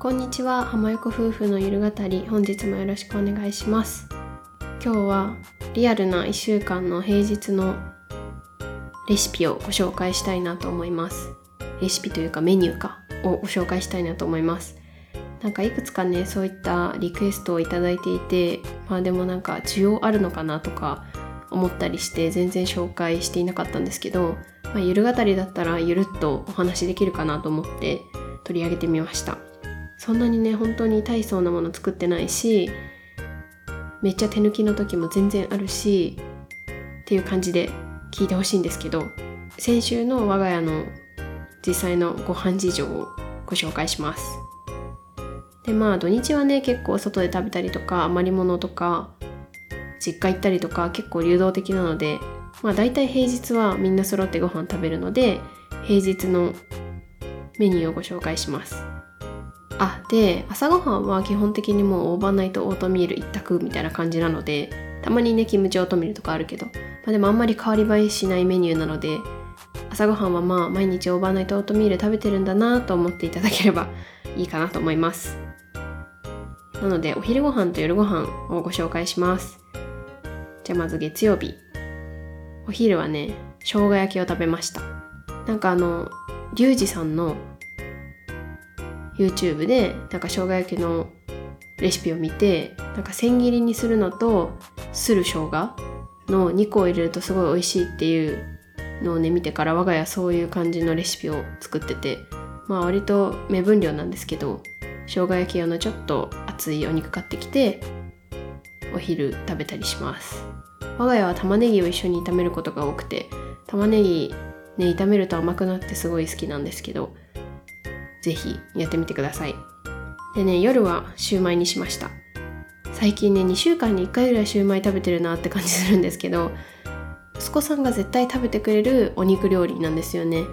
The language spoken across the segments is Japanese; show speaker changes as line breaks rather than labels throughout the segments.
こんにちは。浜横夫婦のゆる語り。本日もよろしくお願いします。今日はリアルな1週間の平日のレシピをご紹介したいなと思います。レシピというかメニューかをご紹介したいなと思います。なんかいくつかねそういったリクエストを頂いていてまあでもなんか需要あるのかなとか思ったりして全然紹介していなかったんですけど、まあ、ゆる語りだったらゆるっとお話できるかなと思って取り上げてみました。そんなにね本当に大層なもの作ってないしめっちゃ手抜きの時も全然あるしっていう感じで聞いてほしいんですけど先週の我が家の実際のご飯事情をご紹介します。でまあ土日はね結構外で食べたりとか余り物とか実家行ったりとか結構流動的なのでまあ大体平日はみんな揃ってご飯食べるので平日のメニューをご紹介します。あで朝ごはんは基本的にもうオーバーナイトオートミール一択みたいな感じなのでたまにねキムチオートミールとかあるけど、まあ、でもあんまり変わり映えしないメニューなので朝ごはんはまあ毎日オーバーナイトオートミール食べてるんだなと思っていただければ いいかなと思います。なのでお昼ご飯と夜ご飯をご紹介します。じゃあまず月曜日。お昼はね生姜焼きを食べました。なんかあのリュウジさんの YouTube でなんか生姜焼きのレシピを見てなんか千切りにするのとする生姜の2個を入れるとすごい美味しいっていうのをね見てから我が家そういう感じのレシピを作っててまあ割と目分量なんですけど生姜焼き用のちょっと熱いお肉買ってきてお昼食べたりします。我が家は玉ねぎを一緒に炒めることが多くて玉ねぎね炒めると甘くなってすごい好きなんですけどぜひやってみてください。でね、夜はシューマイにしました。最近ね、2週間に1回ぐらいシューマイ食べてるなって感じするんですけど、息子さんが絶対食べてくれるお肉料理なんですよね。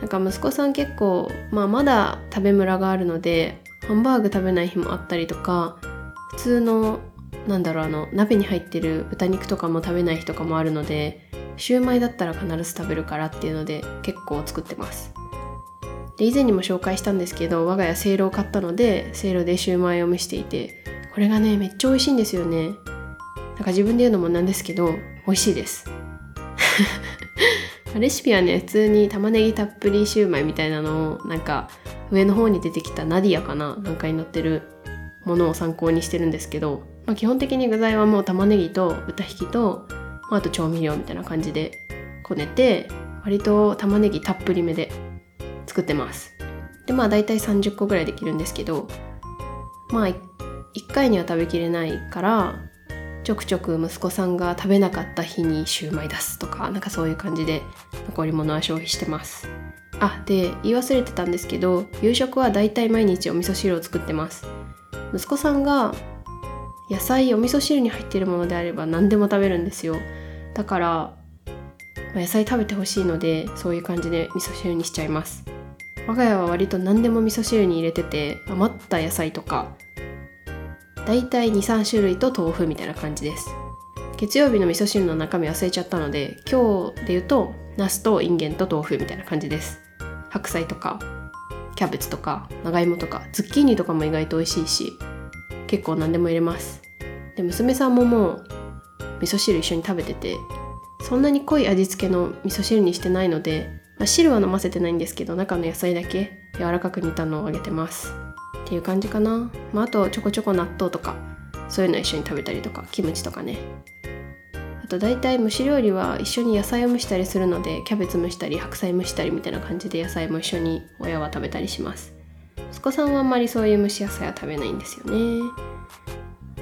なんか息子さん結構、まあまだ食べムラがあるので、ハンバーグ食べない日もあったりとか、普通の、なんだろう、あの、鍋に入ってる豚肉とかも食べない日とかもあるので、シューマイだったら必ず食べるからっていうので結構作ってます。で以前にも紹介したんですけど我が家せいろを買ったのでせいろでシューマイを蒸していてこれがねめっちゃ美味しいんですよね。なんか自分で言うのもなんですけど美味しいです。レシピはね普通に玉ねぎたっぷりシューマイみたいなのをなんか上の方に出てきたナディアかななんかに載ってるものを参考にしてるんですけど、まあ、基本的に具材はもう玉ねぎと豚ひきと、まあ、あと調味料みたいな感じでこねて割と玉ねぎたっぷりめで作ってます。でまあ大体30個ぐらいできるんですけどまあ1回には食べきれないからちょくちょく息子さんが食べなかった日にシューマイ出すとかなんかそういう感じで残り物は消費してます。あで言い忘れてたんですけど夕食は大体毎日お味噌汁を作ってます。息子さんが野菜お味噌汁に入ってるものであれば何でも食べるんですよ。だから、ま、野菜食べてほしいのでそういう感じで味噌汁にしちゃいます。我が家は割と何でも味噌汁に入れてて余った野菜とかだいたい23種類と豆腐みたいな感じです。月曜日の味噌汁の中身忘れちゃったので今日で言うとナスとインゲンと豆腐みたいな感じです。白菜とかキャベツとか長芋とかズッキーニとかも意外と美味しいし結構何でも入れます。で娘さんももう味噌汁一緒に食べててそんなに濃い味付けの味噌汁にしてないので、汁は飲ませてないんですけど中の野菜だけ柔らかく煮たのをあげてます。っていう感じかな、まあ、あとちょこちょこ納豆とかそういうの一緒に食べたりとかキムチとかね。あと大体蒸し料理は一緒に野菜を蒸したりするのでキャベツ蒸したり白菜蒸したりみたいな感じで野菜も一緒に親は食べたりします。息子さんはあんまりそういう蒸し野菜は食べないんですよね。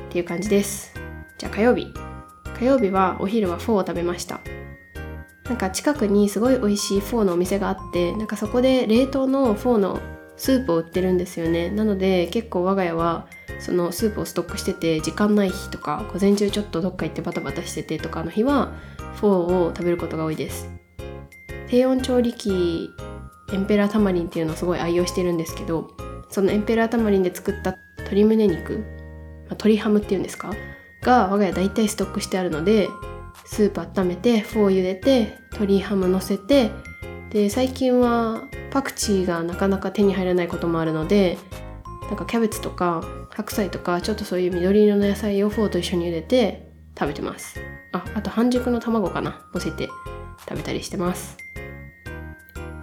っていう感じです。じゃあ火曜日。火曜日はお昼はフォーを食べました。なんか近くにすごい美味しいフォーのお店があってなんかそこで冷凍のフォーのスープを売ってるんですよね。なので結構我が家はそのスープをストックしてて時間ない日とか午前中ちょっとどっか行ってバタバタしててとかの日はフォーを食べることが多いです。低温調理器エンペラータマリンっていうのをすごい愛用してるんですけどそのエンペラータマリンで作った鶏胸肉、まあ、鶏ハムっていうんですか？が我が家大体ストックしてあるのでスープ温めてフォー茹でて鶏ハム乗せてで最近はパクチーがなかなか手に入らないこともあるのでなんかキャベツとか白菜とかちょっとそういう緑色の野菜をフォーと一緒に茹でて食べてます。ああと半熟の卵かな。乗せて食べたりしてます。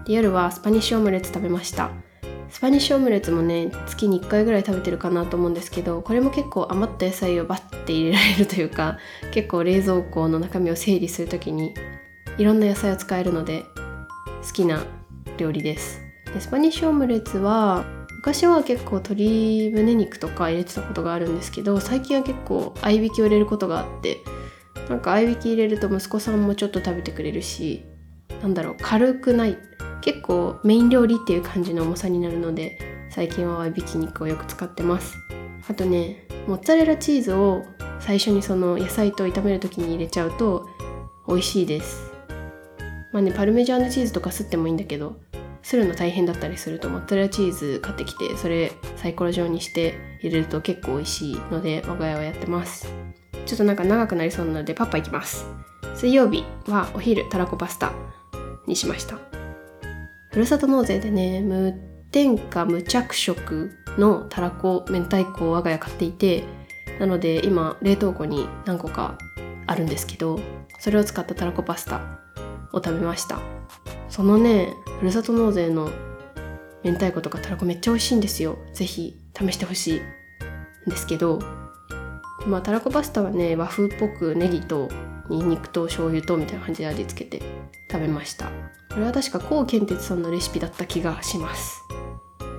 で夜はスパニッシュオムレツ食べました。スパニッシュオムレツもね月に1回ぐらい食べてるかなと思うんですけどこれも結構余った野菜をバッて入れられるというか 結構冷蔵庫の中身を整理する時にいろんな野菜を使えるので好きな料理です。でスパニッシュオムレツは昔は結構鶏胸肉とか入れてたことがあるんですけど最近は結構合いびきを入れることがあってなんか合いびき入れると息子さんもちょっと食べてくれるしなんだろう軽くない結構メイン料理っていう感じの重さになるので最近は合いびき肉をよく使ってます。あとねモッツァレラチーズを最初にその野菜と炒める時に入れちゃうと美味しいです。まあねパルメジャーノチーズとかすってもいいんだけどするの大変だったりするとモッツァレラチーズ買ってきてそれサイコロ状にして入れると結構美味しいので我が家はやってます。ちょっとなんか長くなりそうなのでパッパいきます。水曜日はお昼たらこパスタにしました。ふるさと納税でね無添加無着色のたらこ明太子を我が家買っていてなので今冷凍庫に何個かあるんですけどそれを使ったたらこパスタを食べました。そのねふるさと納税の明太子とかたらこめっちゃ美味しいんですよ。是非試してほしいんですけどまあたらこパスタはね和風っぽくネギとニンニクと醤油とみたいな感じで味付けて食べました。これは確か高健哲さんのレシピだった気がします。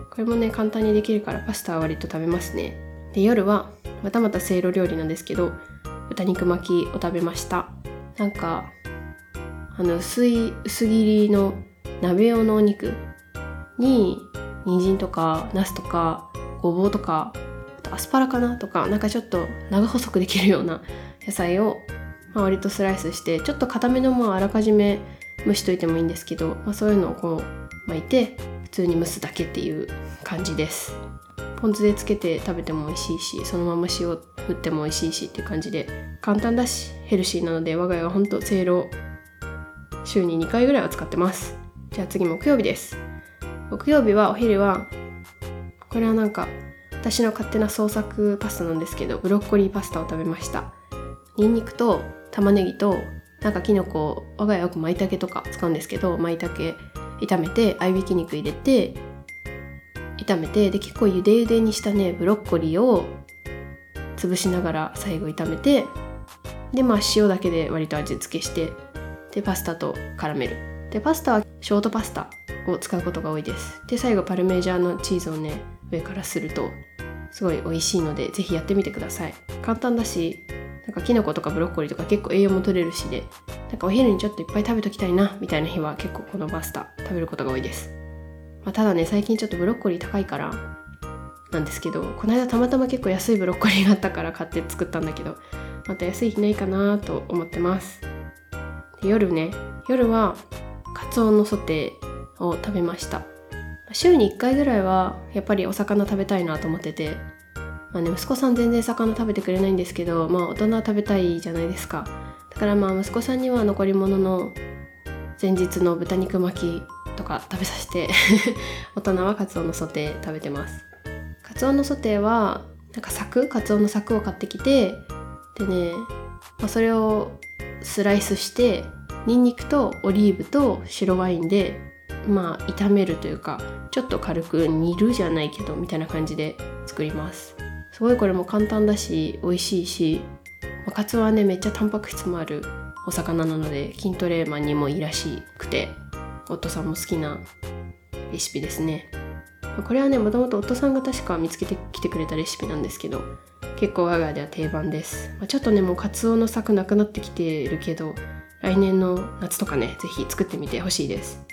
これもね簡単にできるからパスタは割と食べますね。で夜はまたまたせいろ料理なんですけど豚肉巻きを食べました。なんかあの薄い薄切りの鍋用のお肉に人参とかナスとかごぼうとかあとアスパラかなとかなんかちょっと長細くできるような野菜を、まあ、割とスライスしてちょっと固めのもあらかじめ蒸しといてもいいんですけど、まあ、そういうのをこう巻いて普通に蒸すだけっていう感じです。ポン酢でつけて食べても美味しいしそのまま塩振っても美味しいしっていう感じで簡単だしヘルシーなので我が家はほんとせいろ週に2回ぐらいは使ってます。じゃあ次木曜日です。木曜日はお昼はこれはなんか私の勝手な創作パスタなんですけどブロッコリーパスタを食べました。ニンニクと玉ねぎとなんかきのこ我が家よく舞茸とか使うんですけど舞茸炒めて合いびき肉入れて炒めてで結構ゆでゆでにしたねブロッコリーを潰しながら最後炒めてでまあ塩だけで割と味付けしてでパスタと絡めるでパスタはショートパスタを使うことが多いです。で最後パルメージャーのチーズをね上からするとすごい美味しいので是非やってみてください。簡単だしなんかキノコとかブロッコリーとか結構栄養も取れるしでなんかお昼にちょっといっぱい食べときたいなみたいな日は結構このパスタ食べることが多いです、まあ、ただね最近ちょっとブロッコリー高いからなんですけどこの間たまたま結構安いブロッコリーがあったから買って作ったんだけどまた安い日ないかなと思ってます。で夜ね夜はカツオのソテーを食べました。週に1回ぐらいはやっぱりお魚食べたいなと思っててまあね、息子さん全然魚食べてくれないんですけど、まあ大人は食べたいじゃないですか。だからまあ息子さんには残り物の前日の豚肉巻きとか食べさせて 大人はカツオのソテー食べてます。カツオのソテーはなんか柵カツオの柵を買ってきてでね、まあ、それをスライスしてニンニクとオリーブと白ワインでまあ炒めるというかちょっと軽く煮るじゃないけどみたいな感じで作りますすごいこれも簡単だし美味しいし、まあ、カツオはねめっちゃタンパク質もあるお魚なので筋トレマンにもいいらしくて夫さんも好きなレシピですね。これはねもともと夫さんが確か見つけてきてくれたレシピなんですけど結構我が家では定番です、まあ、ちょっとねもうカツオの柵なくなってきてるけど来年の夏とかね是非作ってみてほしいです。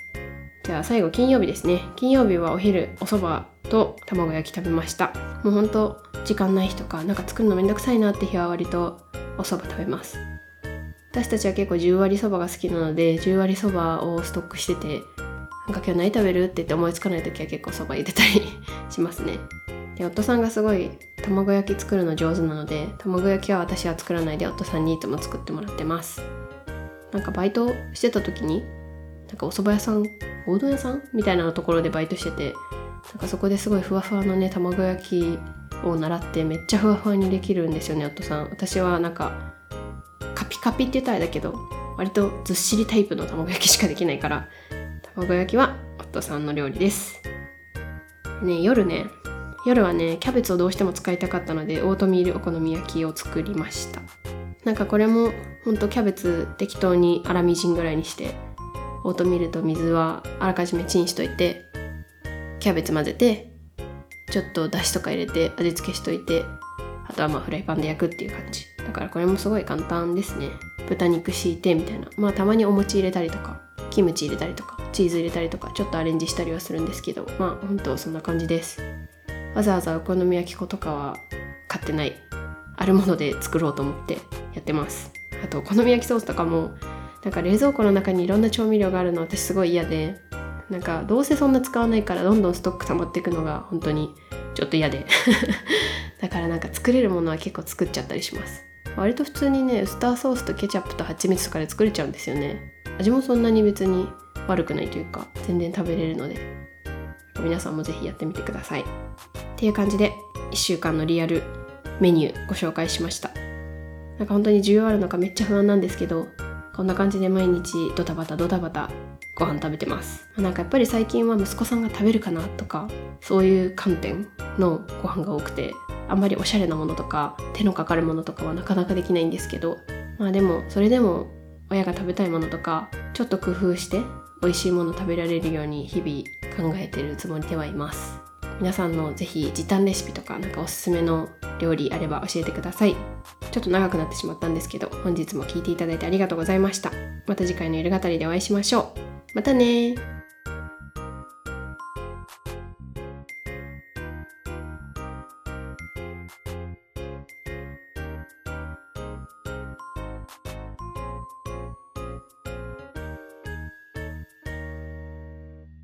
じゃあ最後金曜日ですね。金曜日はお昼お蕎麦と卵焼き食べました。もうほんと時間ない日とかなんか作るのめんどくさいなって日は割とお蕎麦食べます。私たちは結構10割そばが好きなので10割そばをストックしててなんか今日何食べるって言って思いつかない時は結構そば茹でたり しますね。で夫さんがすごい卵焼き作るの上手なので卵焼きは私は作らないで夫さんにいつも作ってもらってます。なんかバイトしてた時になんかお蕎麦屋さんおうどん屋さんみたいなところでバイトしててなんかそこですごいふわふわのね卵焼きを習ってめっちゃふわふわにできるんですよね夫さん。私はなんかカピカピって言ったらあれだけど割とずっしりタイプの卵焼きしかできないから 卵焼きは夫さんの料理です。ね夜ね夜はねキャベツをどうしても使いたかったのでオートミールお好み焼きを作りました。なんかこれもほんとキャベツ適当に粗みじんぐらいにしてオートミールと水はあらかじめチンしといてキャベツ混ぜてちょっとだしとか入れて味付けしといてあとはまあフライパンで焼くっていう感じ。だからこれもすごい簡単ですね。豚肉敷いてみたいな。まあたまにお餅入れたりとかキムチ入れたりとかチーズ入れたりとかちょっとアレンジしたりはするんですけど。まあほんとそんな感じです。わざわざお好み焼き粉とかは買ってない。あるもので作ろうと思ってやってます。あとお好み焼きソースとかもなんか冷蔵庫の中にいろんな調味料があるの私すごい嫌でなんかどうせそんな使わないからどんどんストック溜まっていくのが本当にちょっと嫌で。だからなんか作れるものは結構作っちゃったりします。割と普通にねウスターソースとケチャップと蜂蜜とかで作れちゃうんですよね。味もそんなに別に悪くないというか全然食べれるので。皆さんもぜひやってみてください。っていう感じで1週間のリアルメニューご紹介しました。なんか本当に需要あるのかめっちゃ不安なんですけどこんな感じで毎日ドタバタドタバタご飯食べてます。なんかやっぱり最近は息子さんが食べるかなとかそういう観点のご飯が多くてあんまりおしゃれなものとか手のかかるものとかはなかなかできないんですけどまあでもそれでも親が食べたいものとかちょっと工夫して美味しいもの食べられるように日々考えてるつもりではいます。皆さんのぜひ時短レシピとかなんかおすすめの料理あれば教えてください。ちょっと長くなってしまったんですけど本日も聴いていただいてありがとうございました。また次回の夜語りでお会いしましょう。またね